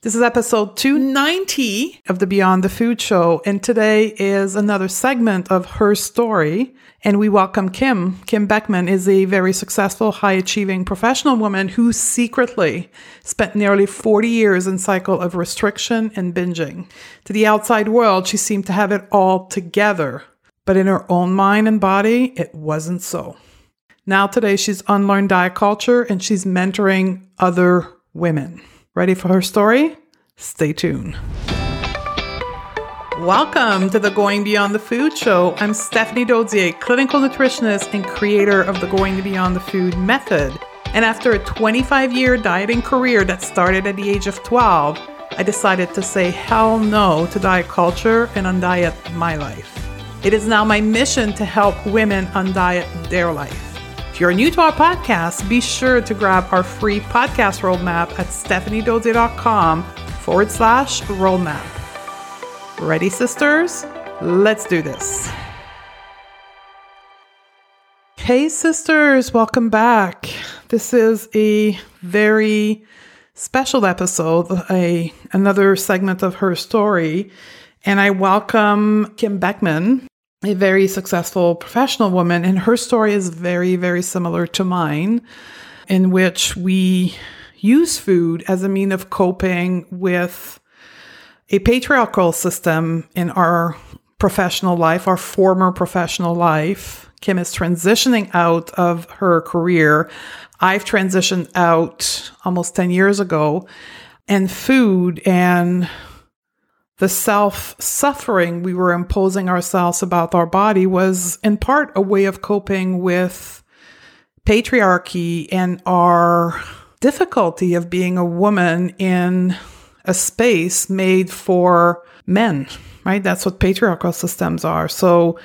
This is episode 290 of the Beyond the Food Show, and today is another segment of her story. And we welcome Kim. Kim Beckman is a very successful, high achieving professional woman who secretly spent nearly 40 years in cycle of restriction and binging. To the outside world, she seemed to have it all together, but in her own mind and body, it wasn't so. Now, today, she's unlearned diet culture and she's mentoring other women. Ready for her story? Stay tuned. Welcome to the Going Beyond the Food Show. I'm Stephanie Dodier, clinical nutritionist and creator of the Going Beyond the Food method. And after a 25 year dieting career that started at the age of 12, I decided to say hell no to diet culture and undiet my life. It is now my mission to help women undiet their life. If you're new to our podcast, be sure to grab our free podcast roadmap at stephaniedodier.com forward slash roadmap. Ready, sisters? Let's do this. Hey, sisters, welcome back. This is a very special episode, a another segment of her story, and I welcome Kim Beckman a very successful professional woman, and her story is very, very similar to mine, in which we use food as a mean of coping with a patriarchal system in our professional life, our former professional life. Kim is transitioning out of her career. I've transitioned out almost 10 years ago. And food and the self suffering we were imposing ourselves about our body was in part a way of coping with patriarchy and our difficulty of being a woman in a space made for men, right? That's what patriarchal systems are. So,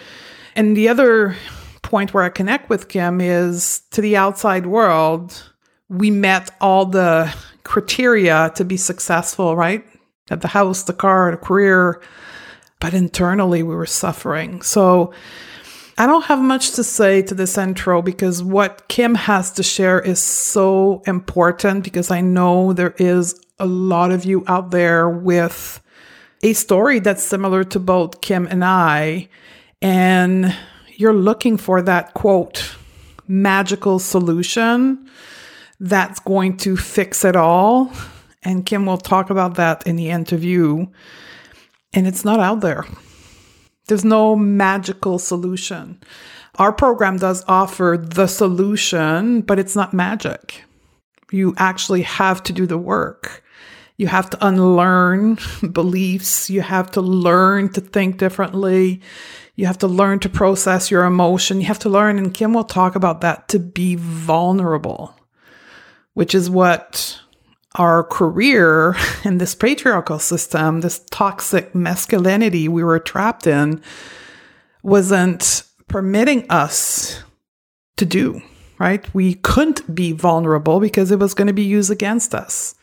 and the other point where I connect with Kim is to the outside world, we met all the criteria to be successful, right? At the house, the car, the career, but internally we were suffering. So I don't have much to say to this intro because what Kim has to share is so important because I know there is a lot of you out there with a story that's similar to both Kim and I. And you're looking for that quote, magical solution that's going to fix it all and Kim will talk about that in the interview. And it's not out there. There's no magical solution. Our program does offer the solution, but it's not magic. You actually have to do the work. You have to unlearn beliefs. You have to learn to think differently. You have to learn to process your emotion. You have to learn, and Kim will talk about that, to be vulnerable, which is what our career in this patriarchal system, this toxic masculinity we were trapped in, wasn't permitting us to do, right? We couldn't be vulnerable because it was going to be used against us.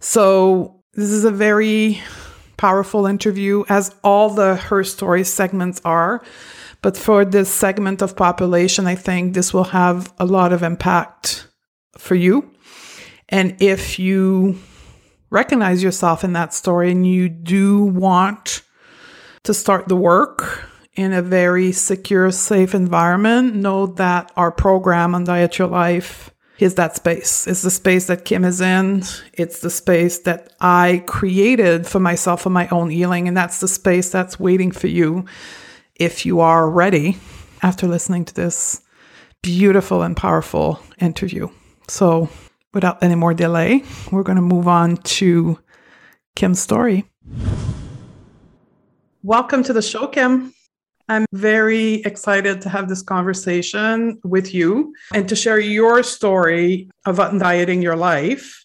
So, this is a very powerful interview, as all the Her Story segments are. But for this segment of population, I think this will have a lot of impact for you and if you recognize yourself in that story and you do want to start the work in a very secure, safe environment, know that our program Undiet Your Life is that space. It's the space that Kim is in. It's the space that I created for myself for my own healing. And that's the space that's waiting for you if you are ready after listening to this beautiful and powerful interview. So without any more delay, we're going to move on to Kim's story. Welcome to the show, Kim. I'm very excited to have this conversation with you and to share your story of dieting your life.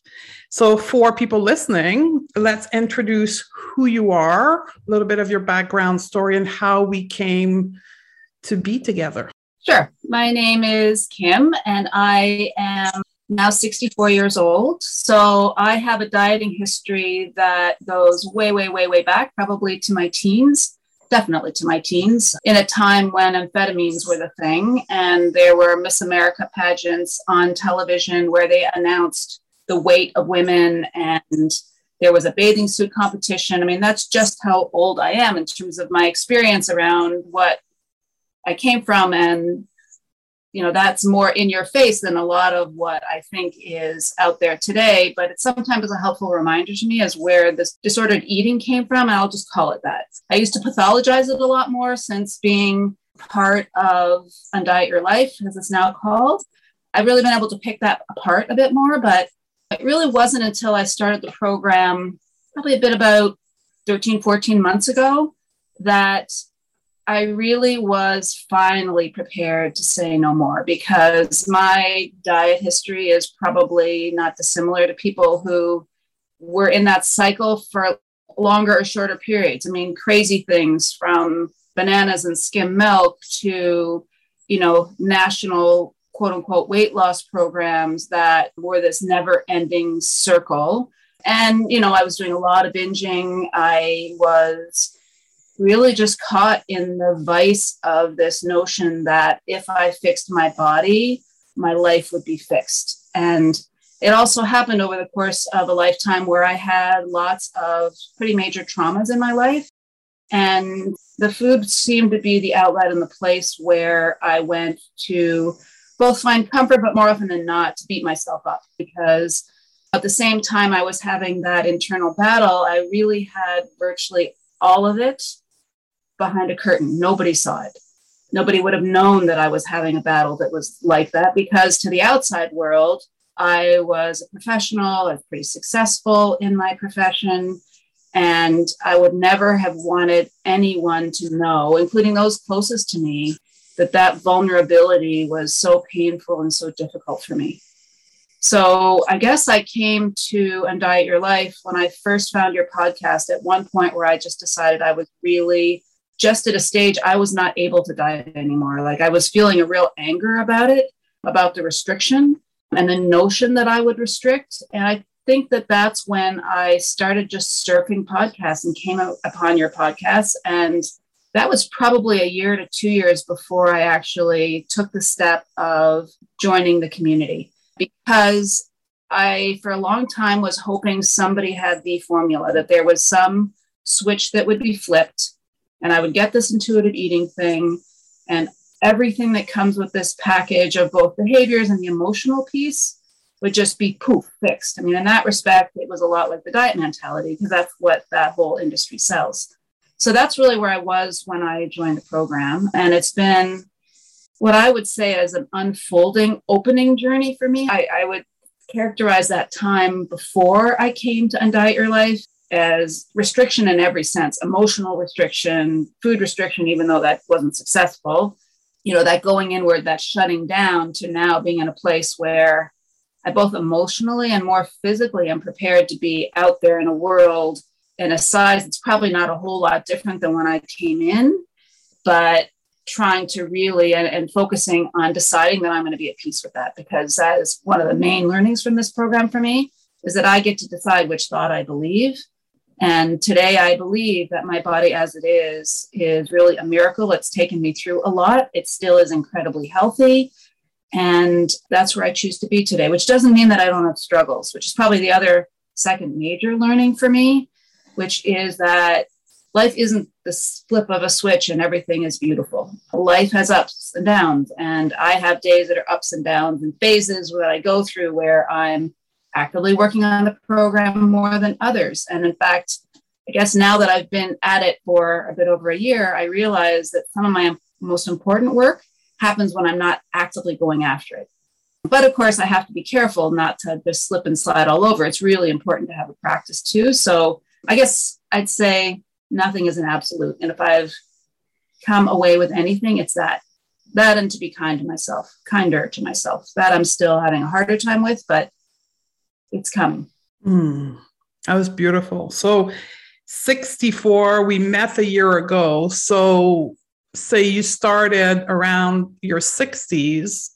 So, for people listening, let's introduce who you are, a little bit of your background story, and how we came to be together. Sure. My name is Kim, and I am now 64 years old. So I have a dieting history that goes way, way, way, way back, probably to my teens, definitely to my teens, in a time when amphetamines were the thing. And there were Miss America pageants on television where they announced the weight of women and There was a bathing suit competition. I mean, that's just how old I am in terms of my experience around what I came from and you know that's more in your face than a lot of what i think is out there today but it's sometimes a helpful reminder to me as where this disordered eating came from and i'll just call it that. I used to pathologize it a lot more since being part of undiet your life as it's now called. I've really been able to pick that apart a bit more but it really wasn't until i started the program probably a bit about 13 14 months ago that I really was finally prepared to say no more because my diet history is probably not dissimilar to people who were in that cycle for longer or shorter periods. I mean, crazy things from bananas and skim milk to, you know, national quote unquote weight loss programs that were this never ending circle. And, you know, I was doing a lot of binging. I was really just caught in the vice of this notion that if I fixed my body, my life would be fixed. And it also happened over the course of a lifetime where I had lots of pretty major traumas in my life. And the food seemed to be the outlet and the place where I went to both find comfort, but more often than not, to beat myself up. Because at the same time I was having that internal battle, I really had virtually all of it behind a curtain. Nobody saw it. Nobody would have known that I was having a battle that was like that because to the outside world, I was a professional, I was pretty successful in my profession. And I would never have wanted anyone to know, including those closest to me, that that vulnerability was so painful and so difficult for me. So I guess I came to Undiet Your Life when I first found your podcast at one point where I just decided I was really just at a stage I was not able to diet anymore. Like I was feeling a real anger about it, about the restriction and the notion that I would restrict. And I think that that's when I started just surfing podcasts and came upon your podcast. And that was probably a year to two years before I actually took the step of joining the community because I, for a long time, was hoping somebody had the formula, that there was some switch that would be flipped and I would get this intuitive eating thing and everything that comes with this package of both behaviors and the emotional piece would just be poof fixed. I mean, in that respect, it was a lot like the diet mentality because that's what that whole industry sells. So that's really where I was when I joined the program. And it's been what I would say as an unfolding opening journey for me. I, I would characterize that time before I came to Undiet Your Life as restriction in every sense emotional restriction, food restriction, even though that wasn't successful. You know, that going inward, that shutting down to now being in a place where I both emotionally and more physically am prepared to be out there in a world in a size that's probably not a whole lot different than when I came in, but trying to really and, and focusing on deciding that I'm going to be at peace with that because that is one of the main learnings from this program for me is that I get to decide which thought I believe and today I believe that my body as it is is really a miracle. It's taken me through a lot. It still is incredibly healthy. And that's where I choose to be today, which doesn't mean that I don't have struggles, which is probably the other second major learning for me, which is that life isn't the flip of a switch and everything is beautiful. Life has ups and downs. And I have days that are ups and downs and phases that I go through where I'm actively working on the program more than others. And in fact, I guess now that I've been at it for a bit over a year, I realize that some of my most important work happens when I'm not actively going after it. But of course, I have to be careful not to just slip and slide all over. It's really important to have a practice too. So I guess I'd say nothing is an absolute. And if I've come away with anything, it's that. That and to be kind to myself, kinder to myself. That I'm still having a harder time with, but it's coming. Mm, that was beautiful. So 64, we met a year ago. So say you started around your 60s.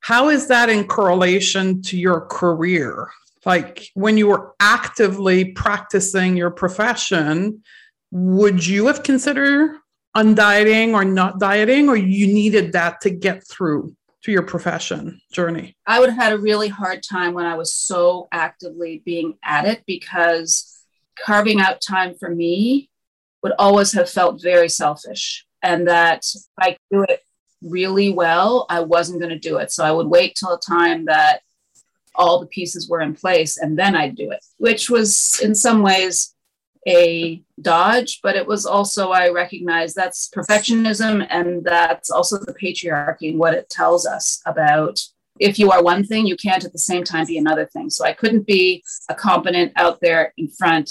How is that in correlation to your career? Like when you were actively practicing your profession, would you have considered undieting or not dieting, or you needed that to get through to your profession journey? I would have had a really hard time when I was so actively being at it because carving out time for me would always have felt very selfish. And that if I do it really well, I wasn't going to do it. So I would wait till a time that all the pieces were in place and then I'd do it, which was in some ways a dodge, but it was also, I recognize that's perfectionism and that's also the patriarchy and what it tells us about if you are one thing, you can't at the same time be another thing. So I couldn't be a competent out there in front,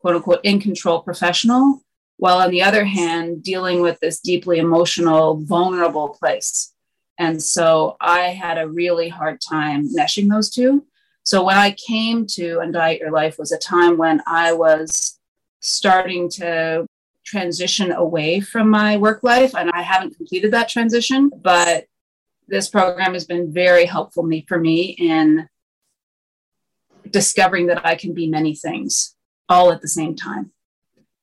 quote unquote, in control professional, while on the other hand, dealing with this deeply emotional, vulnerable place. And so I had a really hard time meshing those two. So when I came to Undiet Your Life was a time when I was starting to transition away from my work life and I haven't completed that transition, but this program has been very helpful me, for me in discovering that I can be many things all at the same time.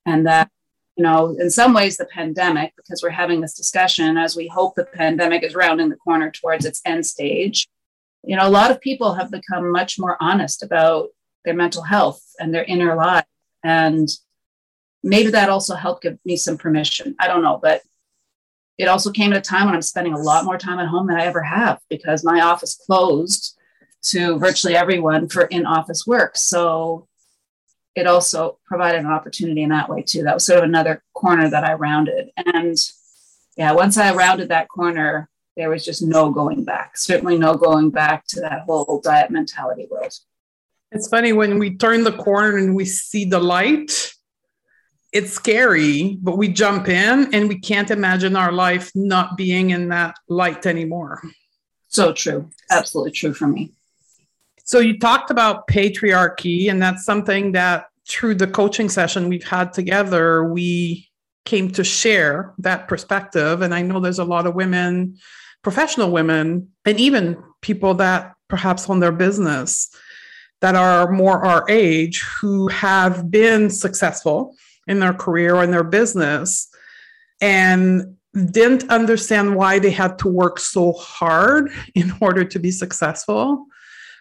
And that, you know, in some ways, the pandemic, because we're having this discussion as we hope the pandemic is rounding the corner towards its end stage, you know, a lot of people have become much more honest about their mental health and their inner life. And maybe that also helped give me some permission. I don't know, but it also came at a time when I'm spending a lot more time at home than I ever have because my office closed to virtually everyone for in office work. So it also provided an opportunity in that way too. That was sort of another corner that I rounded. And yeah, once I rounded that corner, there was just no going back. Certainly no going back to that whole diet mentality world. It's funny when we turn the corner and we see the light, it's scary, but we jump in and we can't imagine our life not being in that light anymore. So true. Absolutely true for me. So you talked about patriarchy, and that's something that through the coaching session we've had together, we came to share that perspective. And I know there's a lot of women, professional women, and even people that perhaps on their business that are more our age who have been successful in their career or in their business and didn't understand why they had to work so hard in order to be successful.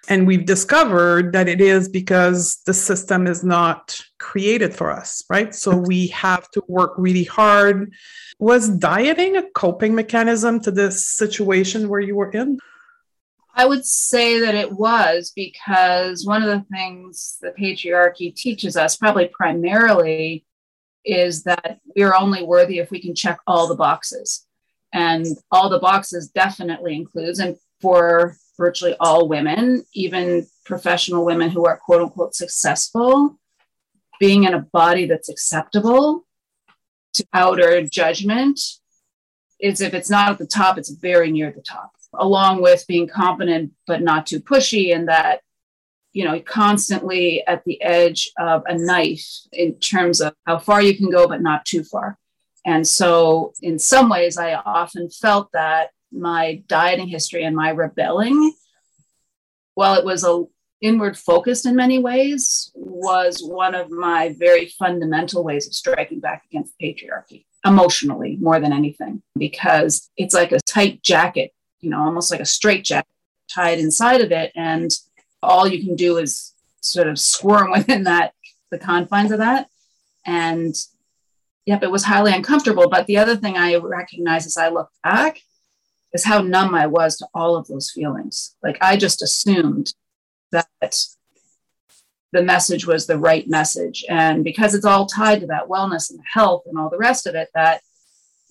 And we've discovered that it is because the system is not created for us, right? So we have to work really hard. Was dieting a coping mechanism to this situation where you were in? I would say that it was because one of the things the patriarchy teaches us, probably primarily, is that we're only worthy if we can check all the boxes. And all the boxes definitely includes, and for virtually all women, even professional women who are quote unquote successful, being in a body that's acceptable to outer judgment is if it's not at the top, it's very near the top, along with being competent but not too pushy, and that you know, constantly at the edge of a knife in terms of how far you can go, but not too far. And so, in some ways, I often felt that my dieting history and my rebelling, while it was a inward focused in many ways, was one of my very fundamental ways of striking back against patriarchy emotionally more than anything, because it's like a tight jacket, you know, almost like a straight jacket tied inside of it. And all you can do is sort of squirm within that the confines of that. And yep it was highly uncomfortable. But the other thing i recognize as i look back is how numb i was to all of those feelings. Like i just assumed that the message was the right message. And because it's all tied to that wellness and health and all the rest of it that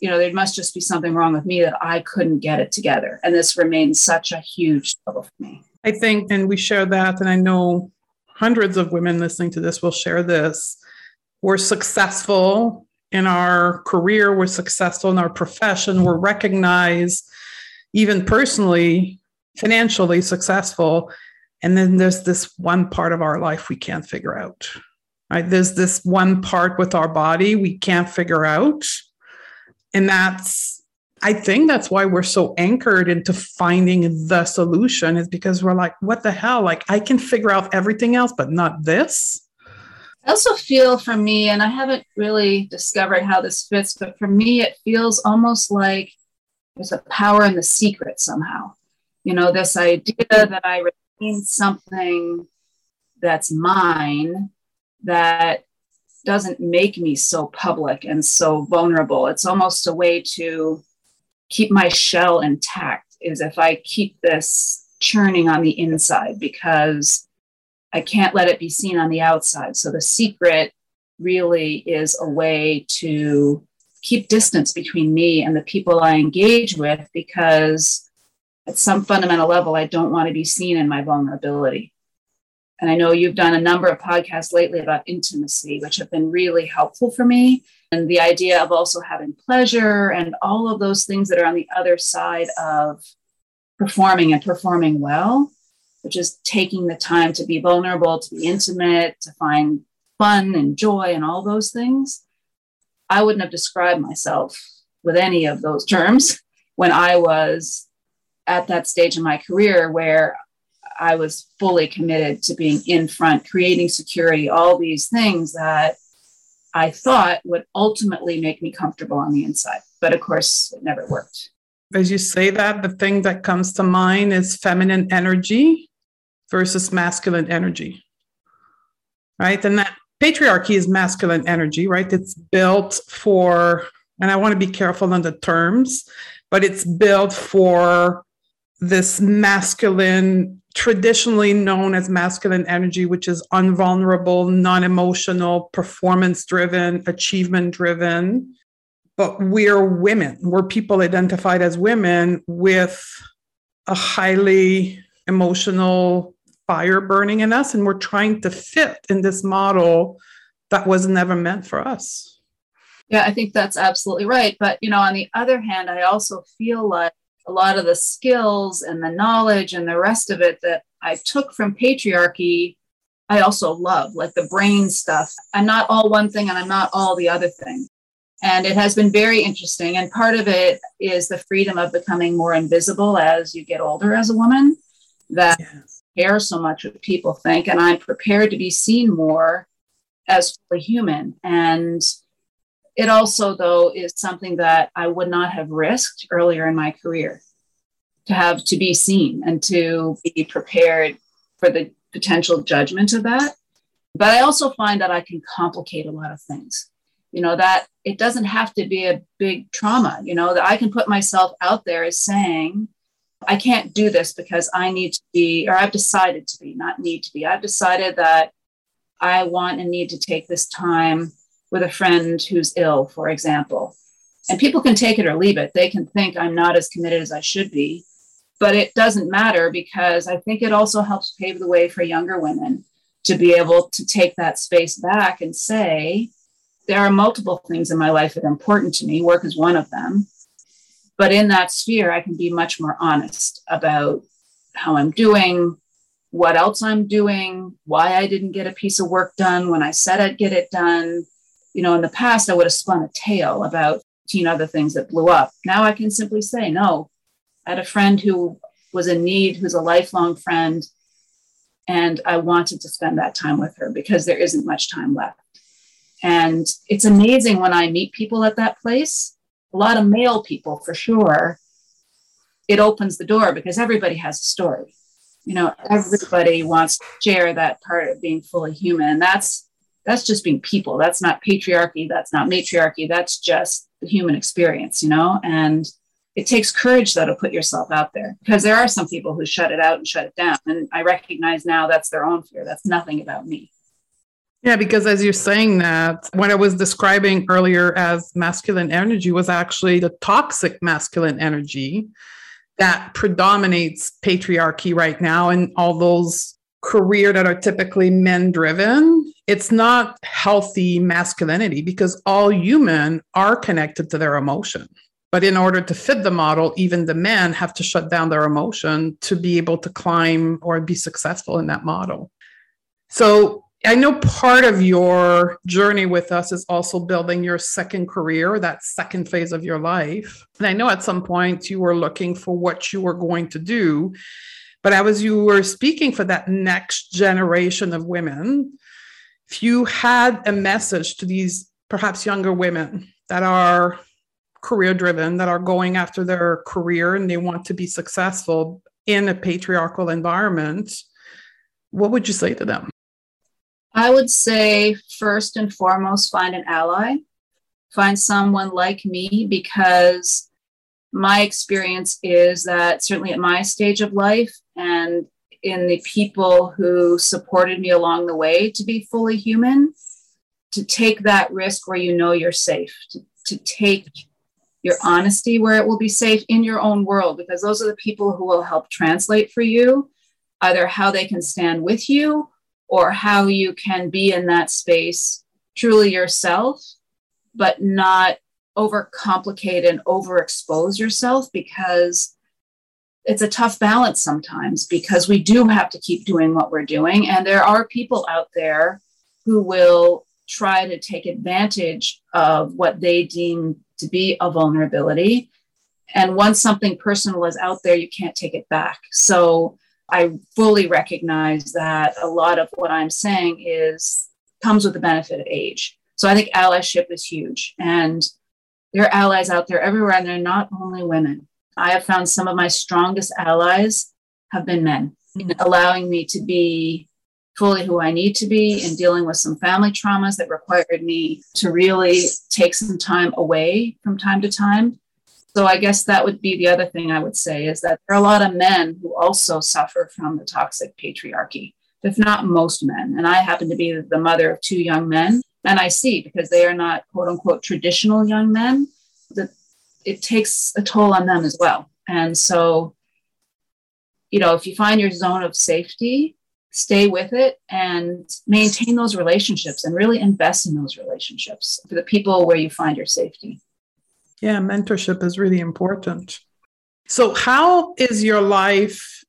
you know there must just be something wrong with me that i couldn't get it together. And this remains such a huge struggle for me I think, and we share that, and I know hundreds of women listening to this will share this. We're successful in our career, we're successful in our profession, we're recognized, even personally, financially successful. And then there's this one part of our life we can't figure out. Right? There's this one part with our body we can't figure out. And that's I think that's why we're so anchored into finding the solution is because we're like, what the hell? Like, I can figure out everything else, but not this. I also feel for me, and I haven't really discovered how this fits, but for me, it feels almost like there's a power in the secret somehow. You know, this idea that I retain something that's mine that doesn't make me so public and so vulnerable. It's almost a way to keep my shell intact, is if I keep this churning on the inside because I can't let it be seen on the outside. So the secret really is a way to keep distance between me and the people I engage with because at some fundamental level, I don't want to be seen in my vulnerability. And I know you've done a number of podcasts lately about intimacy, which have been really helpful for me. And the idea of also having pleasure and all of those things that are on the other side of performing and performing well, which is taking the time to be vulnerable, to be intimate, to find fun and joy and all those things. I wouldn't have described myself with any of those terms when I was at that stage in my career where I was fully committed to being in front, creating security, all these things that I thought would ultimately make me comfortable on the inside. But of course, it never worked. As you say that, the thing that comes to mind is feminine energy versus masculine energy. Right. And that patriarchy is masculine energy, right? It's built for, and I want to be careful on the terms, but it's built for this masculine, traditionally known as masculine energy, which is unvulnerable, non emotional, performance driven, achievement driven. But we're women, we're people identified as women with a highly emotional fire burning in us and we're trying to fit in this model that was never meant for us. Yeah, I think that's absolutely right. But, you know, on the other hand, I also feel like a lot of the skills and the knowledge and the rest of it that I took from patriarchy, I also love, like the brain stuff. I'm not all one thing and I'm not all the other thing. And it has been very interesting. And part of it is the freedom of becoming more invisible as you get older as a woman. That yes care so much what people think, and I'm prepared to be seen more as fully human. And it also, though, is something that I would not have risked earlier in my career to have to be seen and to be prepared for the potential judgment of that. But I also find that I can complicate a lot of things. You know, that it doesn't have to be a big trauma, you know, that I can put myself out there as saying, I can't do this because I need to be, or I've decided to be, not need to be. I've decided that I want and need to take this time with a friend who's ill, for example. And people can take it or leave it. They can think I'm not as committed as I should be, but it doesn't matter because I think it also helps pave the way for younger women to be able to take that space back and say, there are multiple things in my life that are important to me. Work is one of them. But in that sphere, I can be much more honest about how I'm doing, what else I'm doing, why I didn't get a piece of work done when I said I'd get it done. You know, in the past, I would have spun a tale about 15 other things that blew up. Now I can simply say, no, I had a friend who was in need, who's a lifelong friend, and I wanted to spend that time with her because there isn't much time left. And it's amazing when I meet people at that place a lot of male people for sure, it opens the door because everybody has a story. You know, everybody wants to share that part of being fully human. And that's that's just being people. That's not patriarchy. That's not matriarchy. That's just the human experience, you know? And it takes courage though to put yourself out there because there are some people who shut it out and shut it down. And I recognize now that's their own fear. That's nothing about me. Yeah, because as you're saying that, what I was describing earlier as masculine energy was actually the toxic masculine energy that predominates patriarchy right now and all those career that are typically men driven it's not healthy masculinity because all human are connected to their emotion but in order to fit the model even the men have to shut down their emotion to be able to climb or be successful in that model so I know part of your journey with us is also building your second career, that second phase of your life. And I know at some point you were looking for what you were going to do. But as you were speaking for that next generation of women, if you had a message to these perhaps younger women that are career driven that are going after their career and they want to be successful in a patriarchal environment, what would you say to them? I would say, first and foremost, find an ally, find someone like me, because my experience is that certainly at my stage of life and in the people who supported me along the way to be fully human, to take that risk where you know you're safe, to, to take your honesty where it will be safe in your own world, because those are the people who will help translate for you either how they can stand with you or how you can be in that space truly yourself, but not overcomplicate and overexpose yourself because it's a tough balance sometimes because we do have to keep doing what we're doing. And there are people out there who will try to take advantage of what they deem to be a vulnerability. And once something personal is out there, you can't take it back. So I fully recognize that a lot of what I'm saying is comes with the benefit of age. So I think allyship is huge. And there are allies out there everywhere, and they're not only women. I have found some of my strongest allies have been men, mm-hmm. allowing me to be fully who I need to be and dealing with some family traumas that required me to really take some time away from time to time. So I guess that would be the other thing I would say is that there are a lot of men who also suffer from the toxic patriarchy, if not most men. And I happen to be the mother of two young men. And I see because they are not quote unquote traditional young men, that it takes a toll on them as well. And so, you know, if you find your zone of safety, stay with it and maintain those relationships and really invest in those relationships for the people where you find your safety. Yeah, mentorship is really important. So, how is your life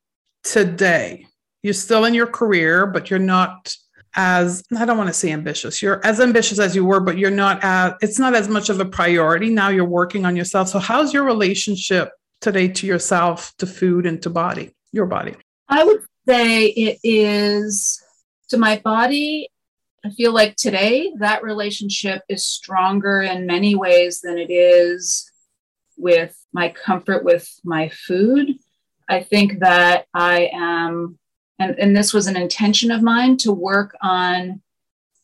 today? You're still in your career, but you're not as I don't want to say ambitious. You're as ambitious as you were, but you're not as it's not as much of a priority. Now you're working on yourself. So how's your relationship today to yourself, to food, and to body, your body? I would say it is to my body. I feel like today that relationship is stronger in many ways than it is with my comfort with my food. I think that I am, and, and this was an intention of mine to work on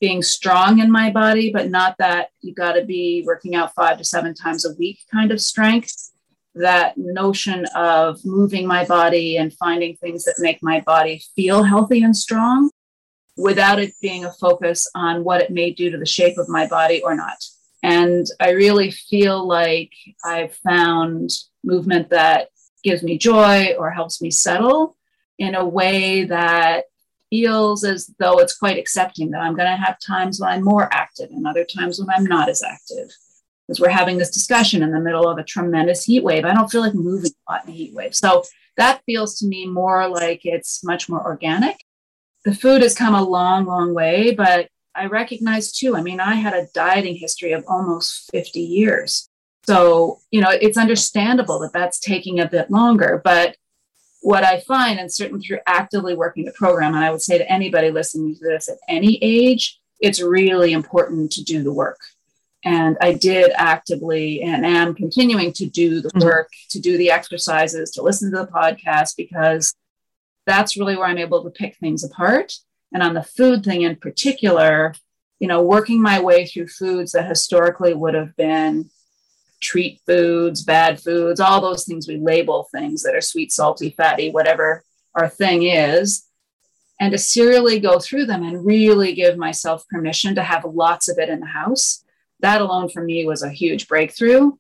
being strong in my body, but not that you got to be working out five to seven times a week kind of strength that notion of moving my body and finding things that make my body feel healthy and strong without it being a focus on what it may do to the shape of my body or not. And I really feel like I've found movement that gives me joy or helps me settle in a way that feels as though it's quite accepting that I'm going to have times when I'm more active and other times when I'm not as active because we're having this discussion in the middle of a tremendous heat wave. I don't feel like moving a lot in a heat wave. So that feels to me more like it's much more organic. The food has come a long, long way, but I recognize too, I mean, I had a dieting history of almost 50 years. So, you know, it's understandable that that's taking a bit longer. But what I find, and certainly through actively working the program, and I would say to anybody listening to this at any age, it's really important to do the work and I did actively and am continuing to do the mm-hmm. work, to do the exercises, to listen to the podcast, because that's really where I'm able to pick things apart. And on the food thing in particular, you know, working my way through foods that historically would have been treat foods, bad foods, all those things we label things that are sweet, salty, fatty, whatever our thing is, and to serially go through them and really give myself permission to have lots of it in the house that alone for me was a huge breakthrough.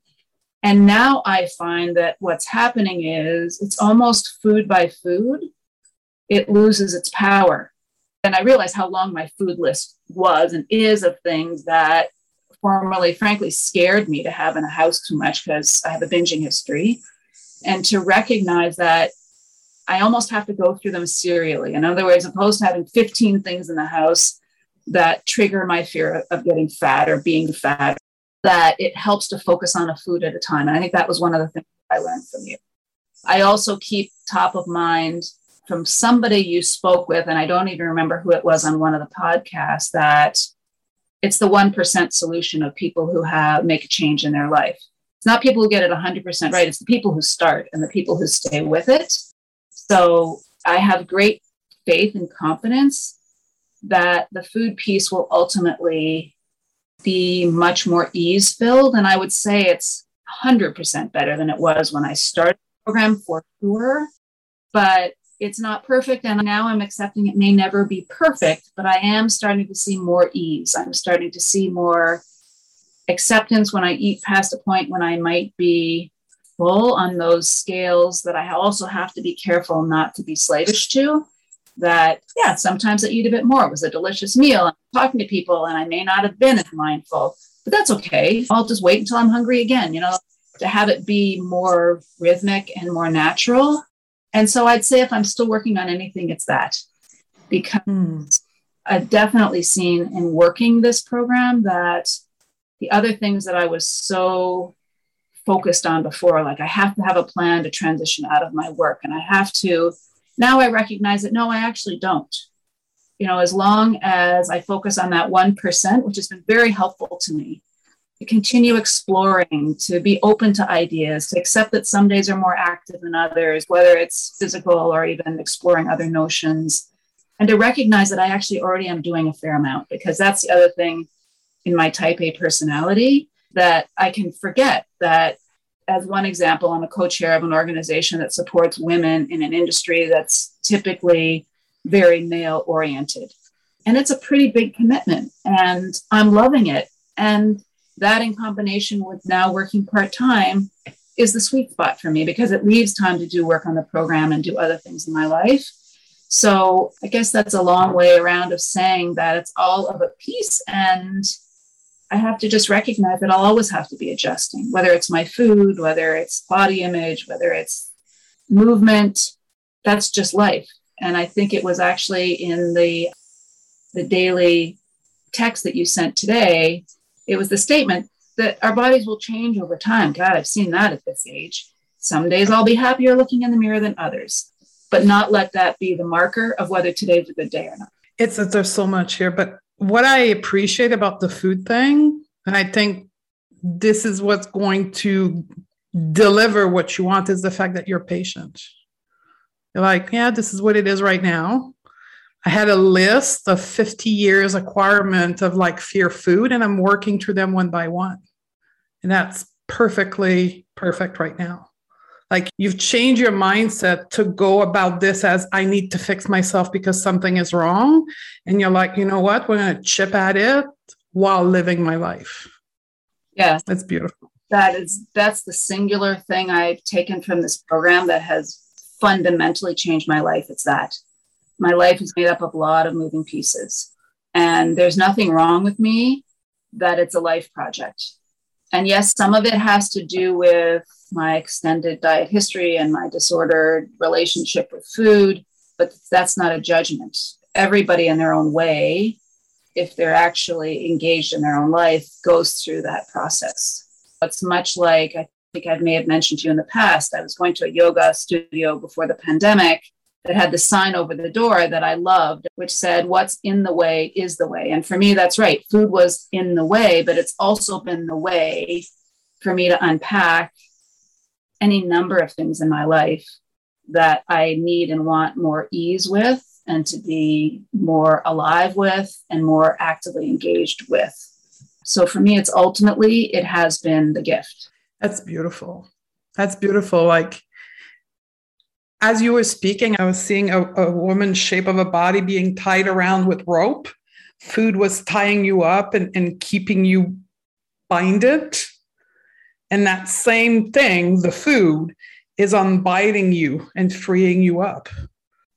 And now I find that what's happening is it's almost food by food, it loses its power. And I realize how long my food list was and is of things that formerly, frankly, scared me to have in a house too much because I have a binging history. And to recognize that I almost have to go through them serially. In other words, opposed to having 15 things in the house, that trigger my fear of getting fat or being fat, that it helps to focus on a food at a time. And I think that was one of the things I learned from you. I also keep top of mind from somebody you spoke with, and I don't even remember who it was on one of the podcasts, that it's the 1% solution of people who have make a change in their life. it's not people who get it 100% right, it's the people who start and the people who stay with it. So I have great faith and confidence that the food piece will ultimately be much more ease filled. And I would say it's 100% better than it was when I started the program for sure. But it's not perfect. And now I'm accepting it may never be perfect, but I am starting to see more ease. I'm starting to see more acceptance when I eat past a point when I might be full on those scales that I also have to be careful not to be slavish to. That, yeah, sometimes I eat a bit more. It was a delicious meal. I'm talking to people and I may not have been as mindful, but that's okay. I'll just wait until I'm hungry again, you know, to have it be more rhythmic and more natural. And so I'd say if I'm still working on anything, it's that because mm. I've definitely seen in working this program that the other things that I was so focused on before, like I have to have a plan to transition out of my work and I have to, now I recognize that no, I actually don't. You know, as long as I focus on that 1%, which has been very helpful to me, to continue exploring, to be open to ideas, to accept that some days are more active than others, whether it's physical or even exploring other notions, and to recognize that I actually already am doing a fair amount, because that's the other thing in my type A personality that I can forget that as one example, I'm a co-chair of an organization that supports women in an industry that's typically very male oriented. And it's a pretty big commitment and I'm loving it. And that in combination with now working part-time is the sweet spot for me because it leaves time to do work on the program and do other things in my life. So I guess that's a long way around of saying that it's all of a piece and I have to just recognize that I'll always have to be adjusting, whether it's my food, whether it's body image, whether it's movement. That's just life. And I think it was actually in the the daily text that you sent today, it was the statement that our bodies will change over time. God, I've seen that at this age. Some days I'll be happier looking in the mirror than others, but not let that be the marker of whether today's a good day or not. It's that there's so much here, but what I appreciate about the food thing, and I think this is what's going to deliver what you want, is the fact that you're patient. You're like, yeah, this is what it is right now. I had a list of 50 years acquirement of like fear food, and I'm working through them one by one. And that's perfectly perfect right now. Like you've changed your mindset to go about this as I need to fix myself because something is wrong. And you're like, you know what? We're going to chip at it while living my life. Yeah. That's beautiful. That is, that's the singular thing I've taken from this program that has fundamentally changed my life. It's that my life is made up of a lot of moving pieces. And there's nothing wrong with me that it's a life project. And yes, some of it has to do with my extended diet history and my disordered relationship with food, but that's not a judgment. Everybody in their own way, if they're actually engaged in their own life, goes through that process. It's much like I think I may have mentioned to you in the past. I was going to a yoga studio before the pandemic that had the sign over the door that I loved, which said, What's in the way is the way. And for me, that's right. Food was in the way, but it's also been the way for me to unpack any number of things in my life that I need and want more ease with and to be more alive with and more actively engaged with. So for me, it's ultimately, it has been the gift. That's beautiful. That's beautiful. Like, as you were speaking, I was seeing a, a woman's shape of a body being tied around with rope. Food was tying you up and, and keeping you binded and that same thing, the food, is unbinding you and freeing you up.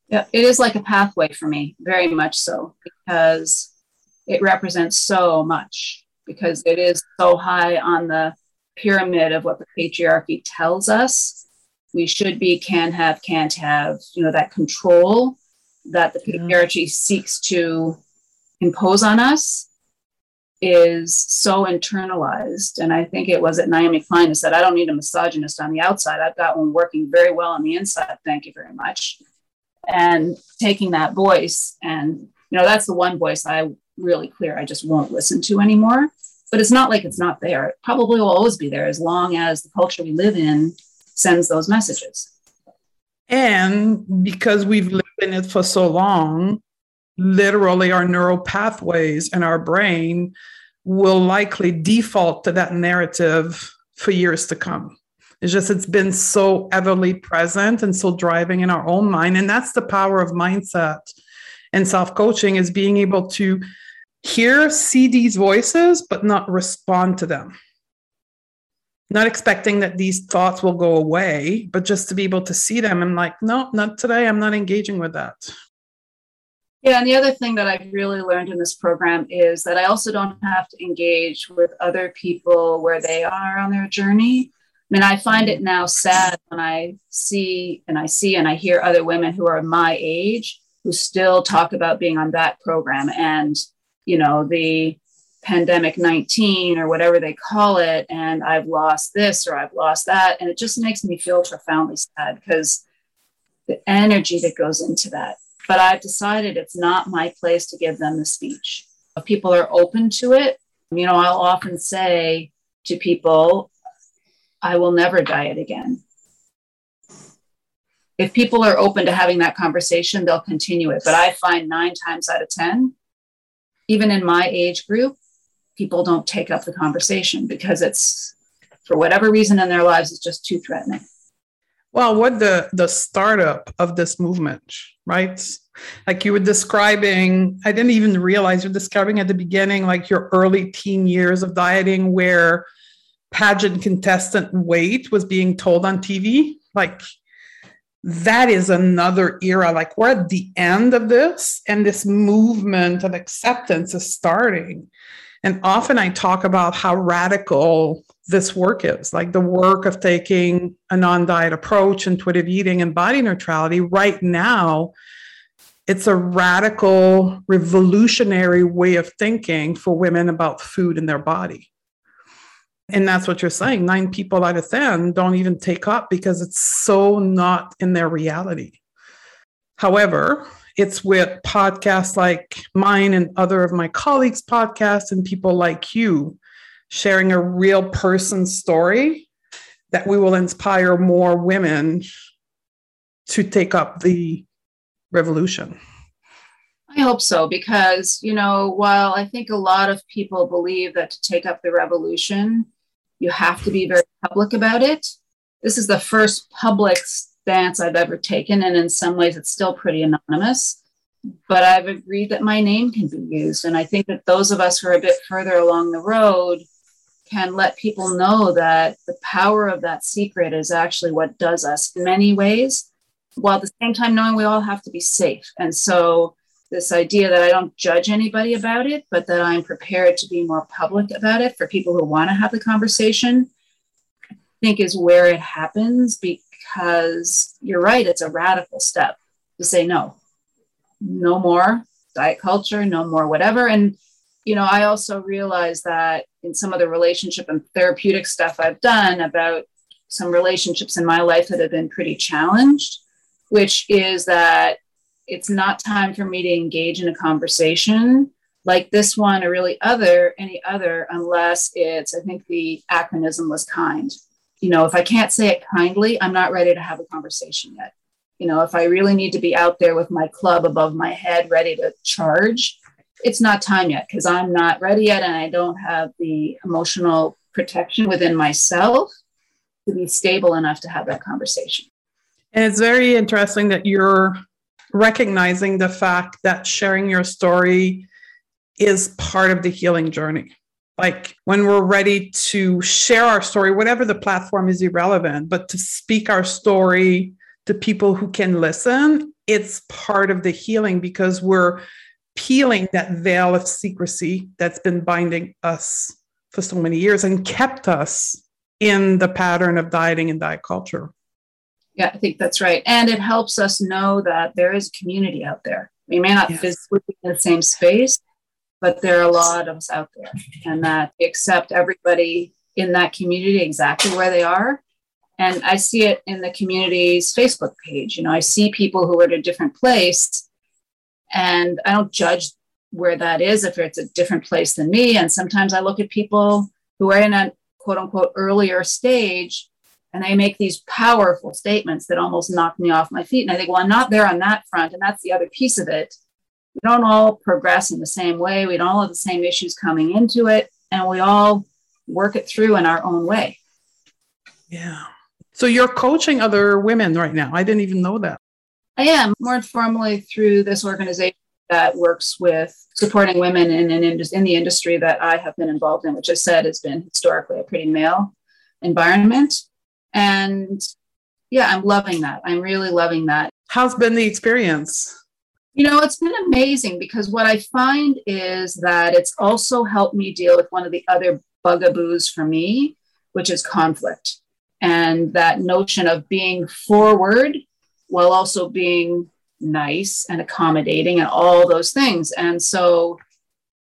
Yeah, it is like a pathway for me, very much so, because it represents so much, because it is so high on the pyramid of what the patriarchy tells us we should be, can have, can't have, you know, that control that the patriarchy yeah. seeks to impose on us is so internalized. And I think it was at Naomi Klein who said, I don't need a misogynist on the outside. I've got one working very well on the inside. Thank you very much. And taking that voice, and you know, that's the one voice I really clear I just won't listen to anymore. but it's not like it's not there. It probably will always be there as long as the culture we live in sends those messages. And because we've lived in it for so long, literally our neural pathways and our brain will likely default to that narrative for years to come. It's just, it's been so everly present and so driving in our own mind. And that's the power of mindset and self coaching is being able to hear, see these voices, but not respond to them. Not expecting that these thoughts will go away, but just to be able to see them and like, no, not today. I'm not engaging with that. Yeah, and the other thing that I've really learned in this program is that I also don't have to engage with other people where they are on their journey. I mean, I find it now sad when I see and I see and I hear other women who are my age who still talk about being on that program and you know, the pandemic 19 or whatever they call it, and I've lost this or I've lost that. And it just makes me feel profoundly sad because the energy that goes into that. But I've decided it's not my place to give them the speech. If people are open to it, you know, I'll often say to people, I will never diet again. If people are open to having that conversation, they'll continue it. But I find nine times out of 10, even in my age group, people don't take up the conversation because it's for whatever reason in their lives it's just too threatening. Well, what the the startup of this movement, right? Like you were describing, I didn't even realize you're describing at the beginning, like your early teen years of dieting, where pageant contestant weight was being told on TV. Like that is another era. Like we're at the end of this, and this movement of acceptance is starting. And often I talk about how radical this work is like the work of taking a non diet approach, intuitive eating, and body neutrality. Right now, it's a radical, revolutionary way of thinking for women about food and their body. And that's what you're saying. Nine people out of 10 don't even take up because it's so not in their reality. However, it's with podcasts like mine and other of my colleagues' podcasts and people like you sharing a real person story that we will inspire more women to take up the revolution. I hope so, because, you know, while I think a lot of people believe that to take up the revolution, you have to be very public about it. This is the first public stance I've ever taken, and in some ways, it's still pretty anonymous. But I've agreed that my name can be used. And I think that those of us who are a bit further along the road can let people know that the power of that secret is actually what does us in many ways, while at the same time knowing we all have to be safe. And so this idea that I don't judge anybody about it, but that I'm prepared to be more public about it for people who want to have the conversation, I think is where it happens because you're right, it's a radical step to say no, no more diet culture, no more whatever. And, you know, I also realize that in some of the relationship and therapeutic stuff I've done about some relationships in my life that have been pretty challenged, which is that it's not time for me to engage in a conversation like this one or really other any other unless it's i think the acronym was kind you know if i can't say it kindly i'm not ready to have a conversation yet you know if i really need to be out there with my club above my head ready to charge it's not time yet because i'm not ready yet and i don't have the emotional protection within myself to be stable enough to have that conversation and it's very interesting that you're recognizing the fact that sharing your story is part of the healing journey. Like when we're ready to share our story, whatever the platform is irrelevant, but to speak our story to people who can listen, it's part of the healing because we're peeling that veil of secrecy that's been binding us for so many years and kept us in the pattern of dieting and diet culture. Yeah, I think that's right. And it helps us know that there is community out there. We may not yes. physically be in the same space, but there are a lot of us out there, and that accept everybody in that community exactly where they are. And I see it in the community's Facebook page. You know, I see people who are at a different place, and I don't judge where that is, if it's a different place than me. And sometimes I look at people who are in a quote unquote earlier stage and they make these powerful statements that almost knock me off my feet. And I think, well, I'm not there on that front. And that's the other piece of it. We don't all progress in the same way. We don't all have the same issues coming into it. And we all work it through in our own way. Yeah. So you're coaching other women right now. I didn't even know that. I am more informally through this organization that works with supporting women in, in, in the industry that I have been involved in, which I said has been historically a pretty male environment. And yeah, I'm loving that. I'm really loving that. How's been the experience? You know, it's been amazing because what I find is that it's also helped me deal with one of the other bugaboos for me, which is conflict. And that notion of being forward while also being nice and accommodating and all those things. And so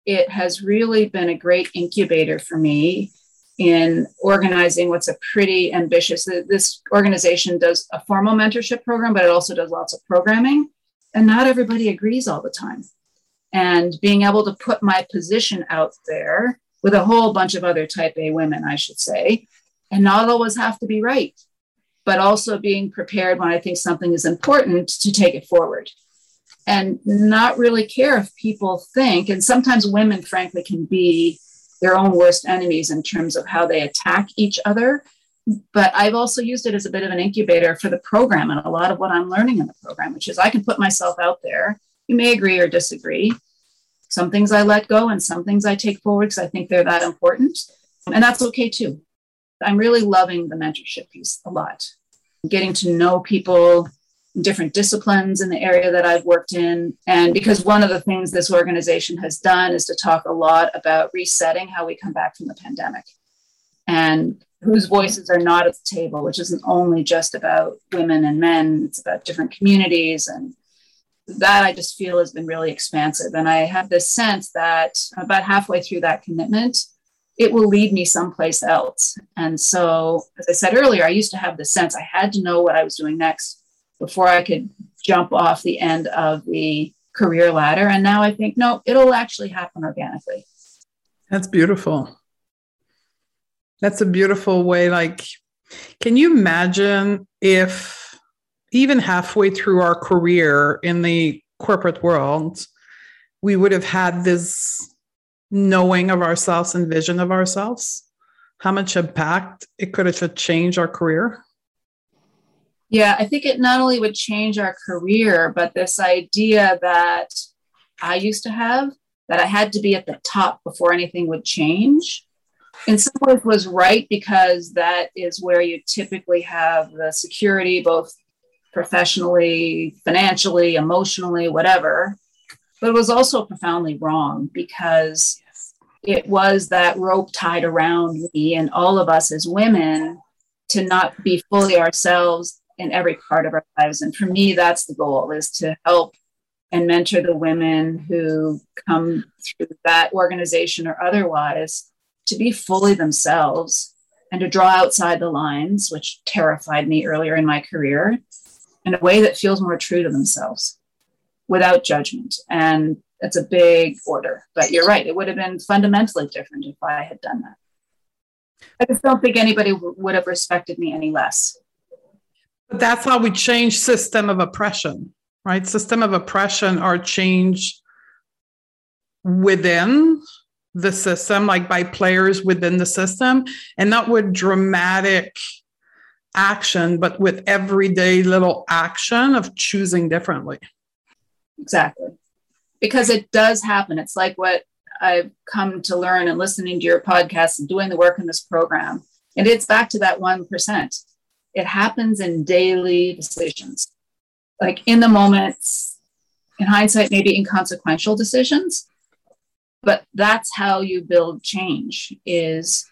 it has really been a great incubator for me in organizing what's a pretty ambitious this organization does a formal mentorship program but it also does lots of programming and not everybody agrees all the time and being able to put my position out there with a whole bunch of other type a women i should say and not always have to be right but also being prepared when i think something is important to take it forward and not really care if people think and sometimes women frankly can be their own worst enemies in terms of how they attack each other. But I've also used it as a bit of an incubator for the program and a lot of what I'm learning in the program, which is I can put myself out there. You may agree or disagree. Some things I let go and some things I take forward because I think they're that important. And that's okay too. I'm really loving the mentorship piece a lot. Getting to know people, in different disciplines in the area that I've worked in. And because one of the things this organization has done is to talk a lot about resetting how we come back from the pandemic and whose voices are not at the table, which isn't only just about women and men, it's about different communities. And that I just feel has been really expansive. And I have this sense that about halfway through that commitment, it will lead me someplace else. And so, as I said earlier, I used to have the sense I had to know what I was doing next before I could jump off the end of the career ladder. And now I think, no, it'll actually happen organically. That's beautiful. That's a beautiful way. Like, can you imagine if even halfway through our career in the corporate world, we would have had this knowing of ourselves and vision of ourselves? How much impact it could have changed our career? Yeah, I think it not only would change our career, but this idea that I used to have that I had to be at the top before anything would change. In some ways was right because that is where you typically have the security, both professionally, financially, emotionally, whatever. But it was also profoundly wrong because it was that rope tied around me and all of us as women to not be fully ourselves in every part of our lives. And for me, that's the goal is to help and mentor the women who come through that organization or otherwise to be fully themselves and to draw outside the lines, which terrified me earlier in my career, in a way that feels more true to themselves without judgment. And it's a big order. But you're right, it would have been fundamentally different if I had done that. I just don't think anybody would have respected me any less. But that's how we change system of oppression, right? System of oppression are change within the system, like by players within the system, and not with dramatic action, but with everyday little action of choosing differently. Exactly. Because it does happen. It's like what I've come to learn and listening to your podcast and doing the work in this program. And it's back to that 1% it happens in daily decisions, like in the moments, in hindsight, maybe inconsequential decisions. But that's how you build change is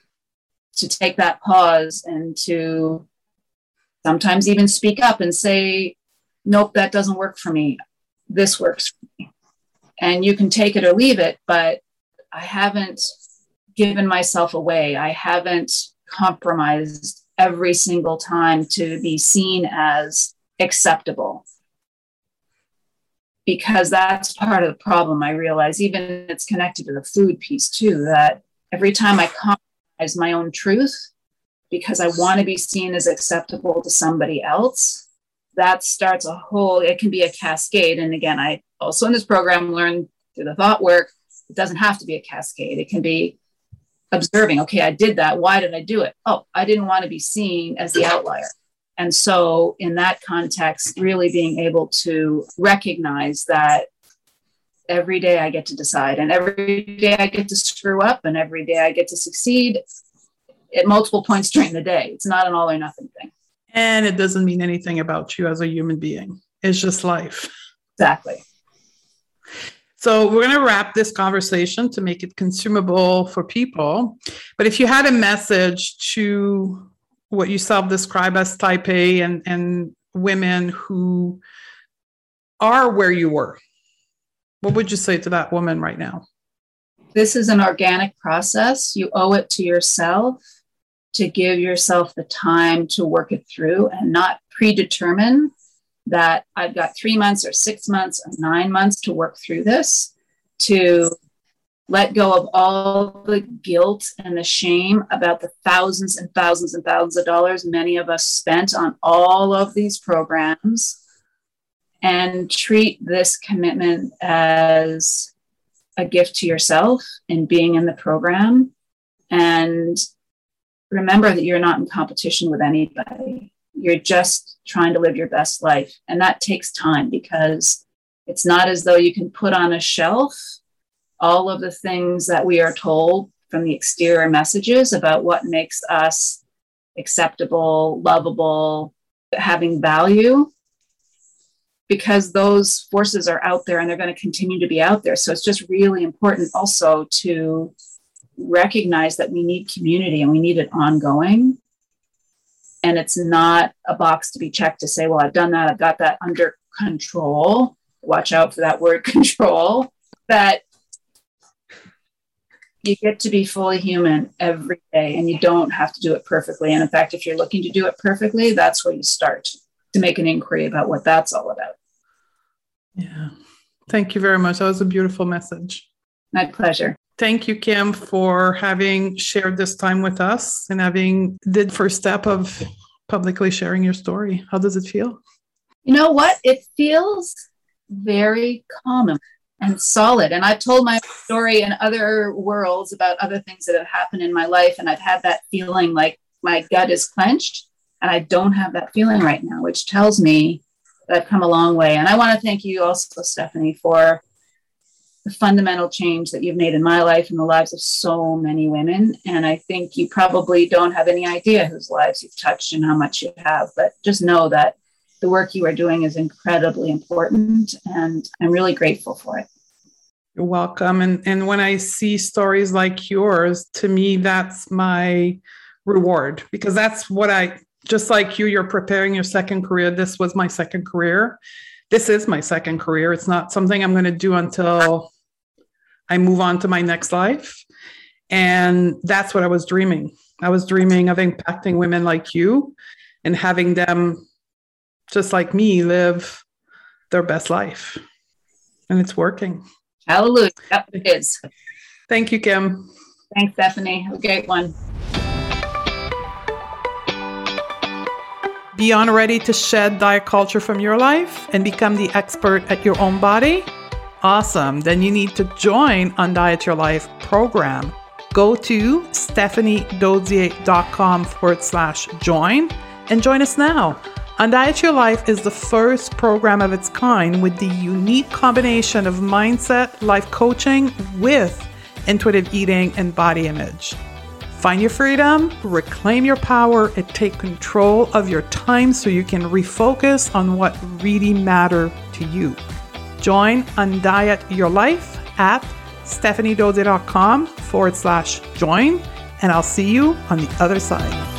to take that pause and to sometimes even speak up and say, nope, that doesn't work for me. This works for me. And you can take it or leave it, but I haven't given myself away. I haven't compromised every single time to be seen as acceptable. Because that's part of the problem. I realize even it's connected to the food piece too, that every time I compromise my own truth because I want to be seen as acceptable to somebody else, that starts a whole, it can be a cascade. And again, I also in this program learned through the thought work, it doesn't have to be a cascade. It can be observing, okay, I did that. Why did I do it? Oh, I didn't want to be seen as the outlier. And so, in that context, really being able to recognize that every day I get to decide, and every day I get to screw up, and every day I get to succeed at multiple points during the day. It's not an all or nothing thing. And it doesn't mean anything about you as a human being, it's just life. Exactly. So we're going to wrap this conversation to make it consumable for people. But if you had a message to what you self-describe as type A and, and women who are where you were, what would you say to that woman right now? This is an organic process. You owe it to yourself to give yourself the time to work it through and not predetermine that I've got three months or six months or nine months to work through this, to let go of all the guilt and the shame about the thousands and thousands and thousands of dollars many of us spent on all of these programs and treat this commitment as a gift to yourself in being in the program and remember that you're not in competition with anybody you're just trying to live your best life. And that takes time because it's not as though you can put on a shelf all of the things that we are told from the exterior messages about what makes us acceptable, lovable, having value, because those forces are out there and they're going to continue to be out there. So it's just really important also to recognize that we need community and we need it ongoing and it's not a box to be checked to say, well, I've done that, I've got that under control. Watch out for that word control. That you get to be fully human every day and you don't have to do it perfectly. And in fact, if you're looking to do it perfectly, that's where you start to make an inquiry about what that's all about. Yeah. Thank you very much. That was a beautiful message. My pleasure. Thank you, Kim, for having shared this time with us and having the first step of publicly sharing your story. How does it feel? You know what? It feels very common and solid. And I've told my story in other worlds about other things that have happened in my life. And I've had that feeling like my gut is clenched. And I don't have that feeling right now, which tells me that I've come a long way. And I want to thank you also, Stephanie, for the fundamental change that you've made in my life and the lives of so many women. And I think you probably don't have any idea whose lives you've touched and how much you have, but just know that the work you are doing is incredibly important. And I'm really grateful for it. You're welcome. And, and when I see stories like yours, to me, that's my reward because that's what I, just like you, you're preparing your second career. This was my second career this is my second career. It's not something I'm going to do until I move on to my next life. And that's what I was dreaming. I was dreaming of impacting women like you and having them, just like me, live their best life. And it's working. Hallelujah. Yep, it is. Thank you, Kim. Thanks, Stephanie. Have a great one. Beyond ready to shed diet culture from your life and become the expert at your own body? Awesome. Then you need to join Undiet Your Life program. Go to stephaniedodier.com forward slash join and join us now. Undiet Your Life is the first program of its kind with the unique combination of mindset, life coaching with intuitive eating and body image. Find your freedom, reclaim your power, and take control of your time so you can refocus on what really matter to you. Join Undiet Your Life at stephaniedodier.com forward slash join, and I'll see you on the other side.